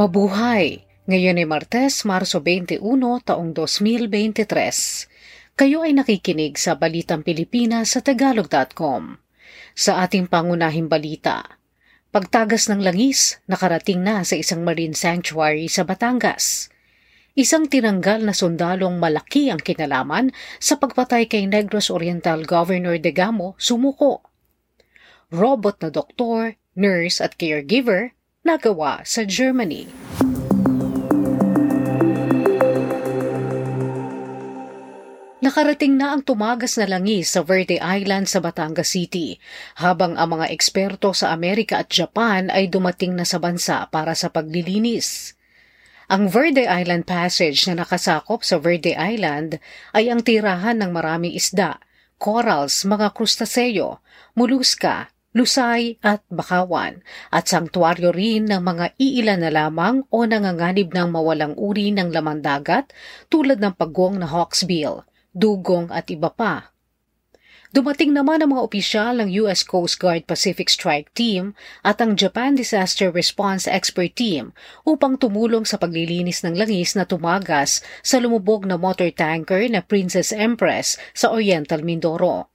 Mabuhay! Ngayon ay Martes, Marso 21, taong 2023. Kayo ay nakikinig sa Balitang Pilipinas sa Tagalog.com. Sa ating pangunahing balita, pagtagas ng langis nakarating na sa isang marine sanctuary sa Batangas. Isang tinanggal na sundalong malaki ang kinalaman sa pagpatay kay Negros Oriental Governor Degamo sumuko. Robot na doktor, nurse at caregiver nagawa sa Germany. Nakarating na ang tumagas na langis sa Verde Island sa Batangas City, habang ang mga eksperto sa Amerika at Japan ay dumating na sa bansa para sa paglilinis. Ang Verde Island Passage na nakasakop sa Verde Island ay ang tirahan ng maraming isda, corals, mga krustaseo, muluska, lusay at bakawan, at sangtuaryo rin ng mga iilan na lamang o nanganganib ng mawalang uri ng lamang dagat tulad ng pagong na hawksbill, dugong at iba pa. Dumating naman ang mga opisyal ng U.S. Coast Guard Pacific Strike Team at ang Japan Disaster Response Expert Team upang tumulong sa paglilinis ng langis na tumagas sa lumubog na motor tanker na Princess Empress sa Oriental Mindoro.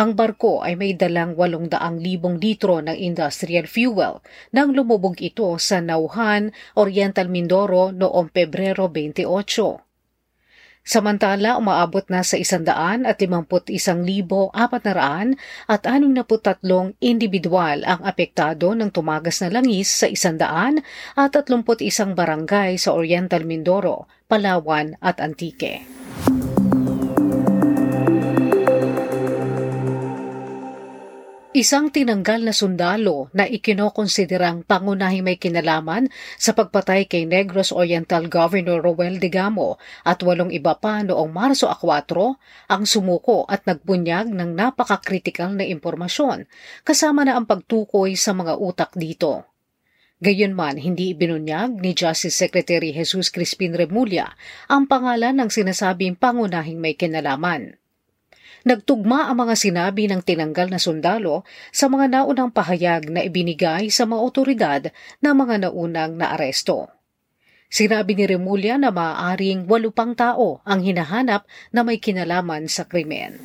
Ang barko ay may dalang 800,000 litro ng industrial fuel nang lumubog ito sa Nauhan, Oriental Mindoro noong Pebrero 28. Samantala, umaabot na sa 151,400 at 63 individual ang apektado ng tumagas na langis sa 100 at 31 barangay sa Oriental Mindoro, Palawan at Antique. Isang tinanggal na sundalo na ikinokonsiderang pangunahing may kinalaman sa pagpatay kay Negros Oriental Governor Roel Digamo at walong iba pa noong Marso 4 ang sumuko at nagbunyag ng napakakritikal na impormasyon kasama na ang pagtukoy sa mga utak dito. Gayunman, hindi ibinunyag ni Justice Secretary Jesus Crispin Remulla ang pangalan ng sinasabing pangunahing may kinalaman. Nagtugma ang mga sinabi ng tinanggal na sundalo sa mga naunang pahayag na ibinigay sa mga otoridad ng mga naunang naaresto. Sinabi ni Remulla na maaaring walupang tao ang hinahanap na may kinalaman sa krimen.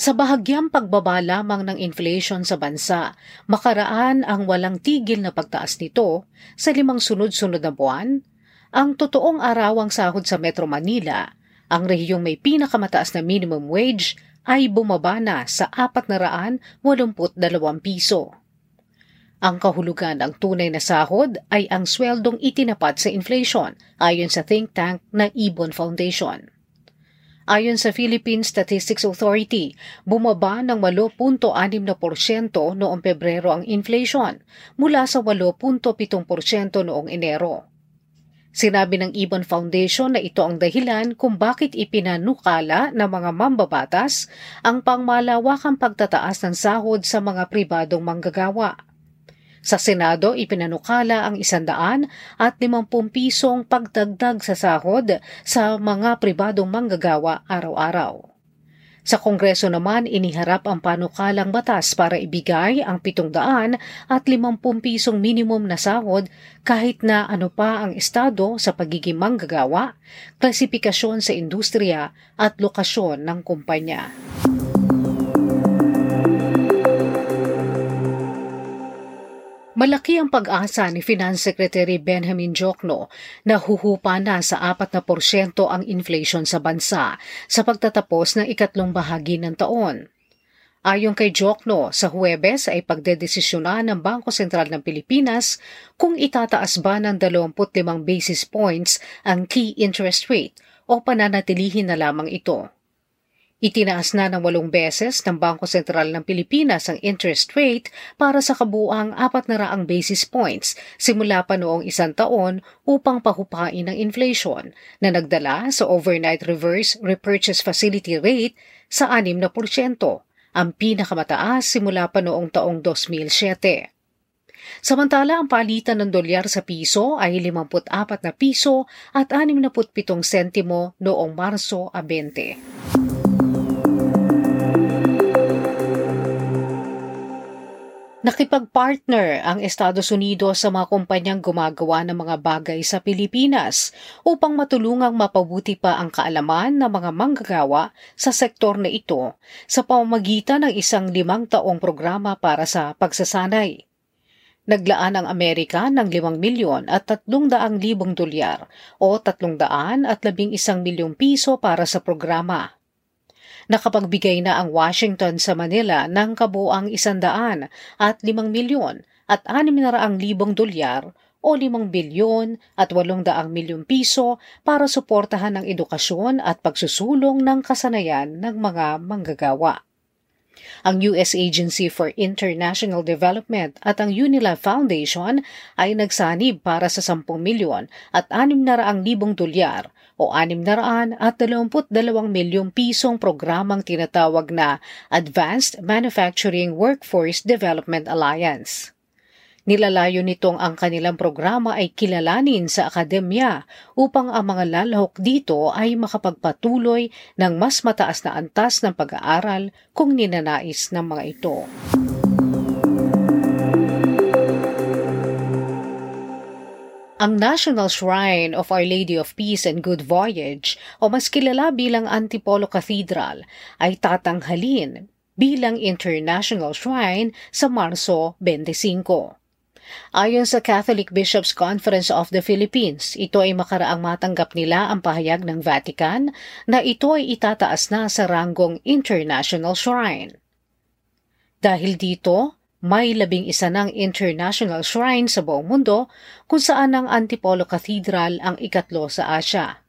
Sa bahagyang pagbaba lamang ng inflation sa bansa, makaraan ang walang tigil na pagtaas nito sa limang sunod-sunod na buwan ang totoong arawang sahod sa Metro Manila, ang rehiyong may pinakamataas na minimum wage ay bumaba na sa 482 piso. Ang kahulugan ng tunay na sahod ay ang sweldong itinapat sa inflation ayon sa think tank na Ibon Foundation. Ayon sa Philippine Statistics Authority, bumaba ng 8.6% noong Pebrero ang inflation mula sa 8.7% noong Enero. Sinabi ng Ibon Foundation na ito ang dahilan kung bakit ipinanukala ng mga mambabatas ang pangmalawakang pagtataas ng sahod sa mga pribadong manggagawa. Sa Senado, ipinanukala ang isandaan at limampung pisong pagdagdag sa sahod sa mga pribadong manggagawa araw-araw. Sa Kongreso naman, iniharap ang panukalang batas para ibigay ang 700 at 50 pisong minimum na sahod kahit na ano pa ang estado sa pagiging manggagawa, klasifikasyon sa industriya at lokasyon ng kumpanya. Malaki ang pag-asa ni Finance Secretary Benjamin Jokno na huhupa na sa 4% ang inflation sa bansa sa pagtatapos ng ikatlong bahagi ng taon. Ayon kay Jokno, sa Huwebes ay pagdedesisyonan ng Bangko Sentral ng Pilipinas kung itataas ba ng 25 basis points ang key interest rate o pananatilihin na lamang ito. Itinaas na ng walong beses ng Bangko Sentral ng Pilipinas ang interest rate para sa kabuang 400 basis points simula pa noong isang taon upang pahupain ang inflation na nagdala sa overnight reverse repurchase facility rate sa 6%, ang pinakamataas simula pa noong taong 2007. Samantala, ang palitan ng dolyar sa piso ay 54 na piso at 67 sentimo noong Marso 20. Nakipag-partner ang Estados Unidos sa mga kumpanyang gumagawa ng mga bagay sa Pilipinas upang matulungang mapabuti pa ang kaalaman ng mga manggagawa sa sektor na ito sa pamamagitan ng isang limang taong programa para sa pagsasanay. Naglaan ang Amerika ng 5 milyon at 300 libong dolyar o 300 at 11 milyong piso para sa programa. Nakapagbigay na ang Washington sa Manila ng kabuang isandaan at limang milyon at anim na raang libong dolyar o 5 bilyon at 800 milyong piso para suportahan ang edukasyon at pagsusulong ng kasanayan ng mga manggagawa. Ang U.S. Agency for International Development at ang Unilab Foundation ay nagsanib para sa 10 milyon at 600,000 dolyar o 622 milyong pisong programang tinatawag na Advanced Manufacturing Workforce Development Alliance. Nilalayo nitong ang kanilang programa ay kilalanin sa akademya upang ang mga lalahok dito ay makapagpatuloy ng mas mataas na antas ng pag-aaral kung ninanais ng mga ito. Ang National Shrine of Our Lady of Peace and Good Voyage o mas kilala bilang Antipolo Cathedral ay tatanghalin bilang International Shrine sa Marso 25. Ayon sa Catholic Bishops Conference of the Philippines, ito ay makaraang matanggap nila ang pahayag ng Vatican na ito ay itataas na sa ranggong International Shrine. Dahil dito, may labing isa ng international shrine sa buong mundo kung saan ang Antipolo Cathedral ang ikatlo sa Asya.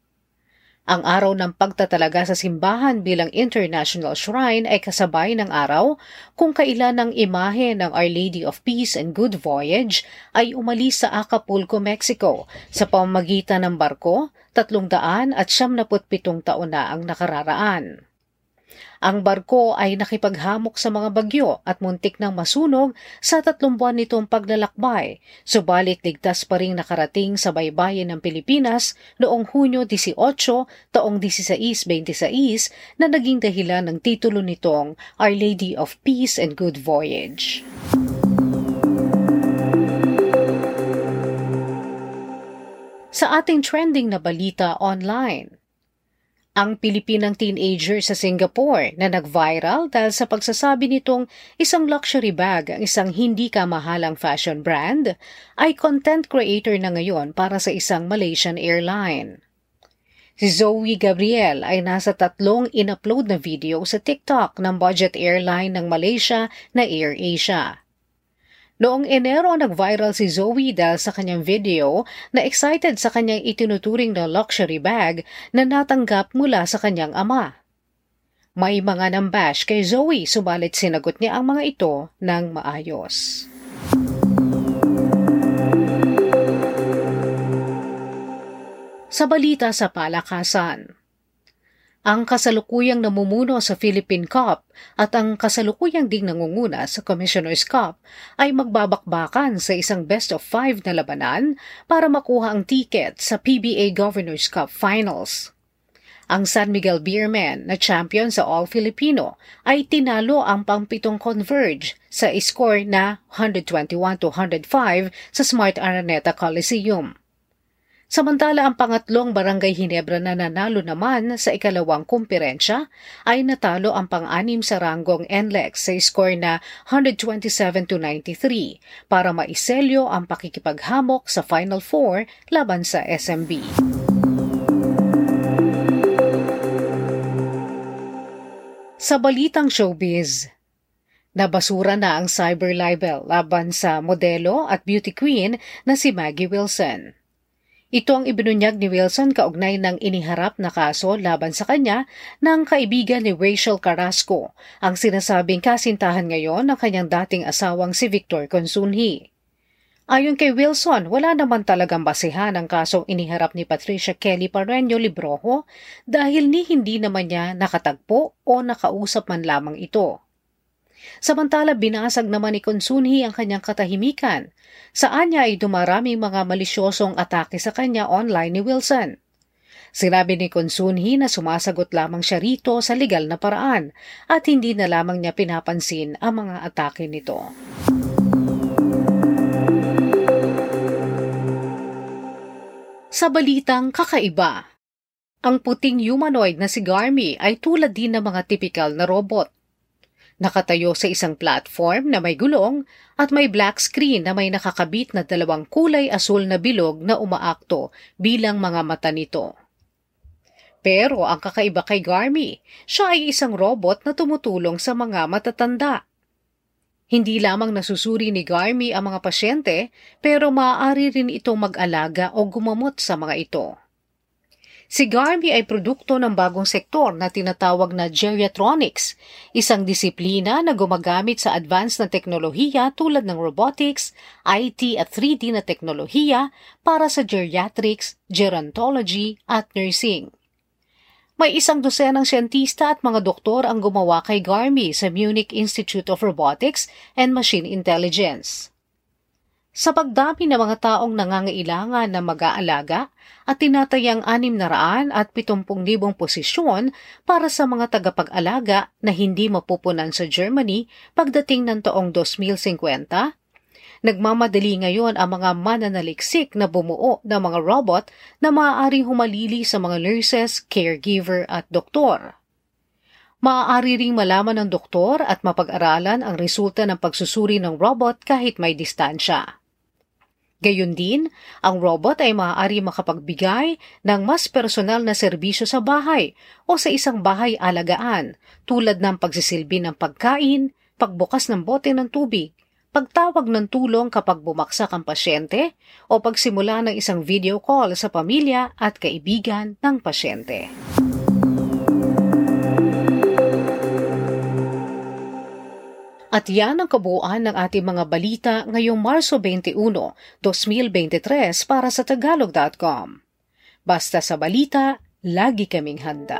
Ang araw ng pagtatalaga sa simbahan bilang international shrine ay kasabay ng araw kung kailan ang imahe ng Our Lady of Peace and Good Voyage ay umalis sa Acapulco, Mexico sa pamamagitan ng barko, tatlong daan at siyam taon na ang nakararaan. Ang barko ay nakipaghamok sa mga bagyo at muntik nang masunog sa tatlong buwan nitong paglalakbay, subalit ligtas pa rin nakarating sa baybayin ng Pilipinas noong Hunyo 18, taong 1626 na naging dahilan ng titulo nitong Our Lady of Peace and Good Voyage. Sa ating trending na balita online, ang Pilipinang teenager sa Singapore na nag-viral dahil sa pagsasabi nitong isang luxury bag ang isang hindi kamahalang fashion brand ay content creator na ngayon para sa isang Malaysian airline. Si Zoe Gabriel ay nasa tatlong in-upload na video sa TikTok ng budget airline ng Malaysia na AirAsia. Noong Enero nag-viral si Zoe dahil sa kanyang video na excited sa kanyang itinuturing na luxury bag na natanggap mula sa kanyang ama. May mga nambash kay Zoe subalit sinagot niya ang mga ito ng maayos. Sa balita sa palakasan, ang kasalukuyang namumuno sa Philippine Cup at ang kasalukuyang ding nangunguna sa Commissioner's Cup ay magbabakbakan sa isang best of five na labanan para makuha ang ticket sa PBA Governor's Cup Finals. Ang San Miguel Beermen na champion sa All Filipino ay tinalo ang pangpitong Converge sa score na 121-105 sa Smart Araneta Coliseum. Samantala ang pangatlong Barangay Hinebra na nanalo naman sa ikalawang kumperensya ay natalo ang pang-anim sa ranggong NLEX sa score na 127 to 93 para maiselyo ang pakikipaghamok sa Final Four laban sa SMB. Sa balitang showbiz, Nabasura na ang cyber libel laban sa modelo at beauty queen na si Maggie Wilson. Ito ang ibinunyag ni Wilson kaugnay ng iniharap na kaso laban sa kanya ng kaibigan ni Rachel Carrasco, ang sinasabing kasintahan ngayon ng kanyang dating asawang si Victor Consunhi. Ayon kay Wilson, wala naman talagang basehan ang kasong iniharap ni Patricia Kelly Pareño Librojo dahil ni hindi naman niya nakatagpo o nakausap man lamang ito. Samantala binasag naman ni Konsunhi ang kanyang katahimikan. Saan niya ay dumaraming mga malisyosong atake sa kanya online ni Wilson. Sinabi ni Konsunhi na sumasagot lamang siya rito sa legal na paraan at hindi na lamang niya pinapansin ang mga atake nito. Sa balitang kakaiba, ang puting humanoid na si Garmy ay tulad din ng mga tipikal na robot Nakatayo sa isang platform na may gulong at may black screen na may nakakabit na dalawang kulay asul na bilog na umaakto bilang mga mata nito. Pero ang kakaiba kay Garmy, siya ay isang robot na tumutulong sa mga matatanda. Hindi lamang nasusuri ni Garmy ang mga pasyente, pero maaari rin itong mag-alaga o gumamot sa mga ito. Si Garmy ay produkto ng bagong sektor na tinatawag na geriatronics, isang disiplina na gumagamit sa advanced na teknolohiya tulad ng robotics, IT at 3D na teknolohiya para sa geriatrics, gerontology at nursing. May isang dosenang siyentista at mga doktor ang gumawa kay Garmy sa Munich Institute of Robotics and Machine Intelligence. Sa pagdami ng mga taong nangangailangan na mag-aalaga at tinatayang 600 at 70,000 posisyon para sa mga tagapag-alaga na hindi mapupunan sa Germany pagdating ng taong 2050, Nagmamadali ngayon ang mga mananaliksik na bumuo ng mga robot na maaaring humalili sa mga nurses, caregiver at doktor. Maaari ring malaman ng doktor at mapag-aralan ang resulta ng pagsusuri ng robot kahit may distansya. Gayun din, ang robot ay maaari makapagbigay ng mas personal na serbisyo sa bahay o sa isang bahay alagaan tulad ng pagsisilbi ng pagkain, pagbukas ng bote ng tubig, pagtawag ng tulong kapag bumaksak ang pasyente o pagsimula ng isang video call sa pamilya at kaibigan ng pasyente. At yan ang kabuuan ng ating mga balita ngayong Marso 21, 2023 para sa Tagalog.com. Basta sa balita, lagi kaming handa.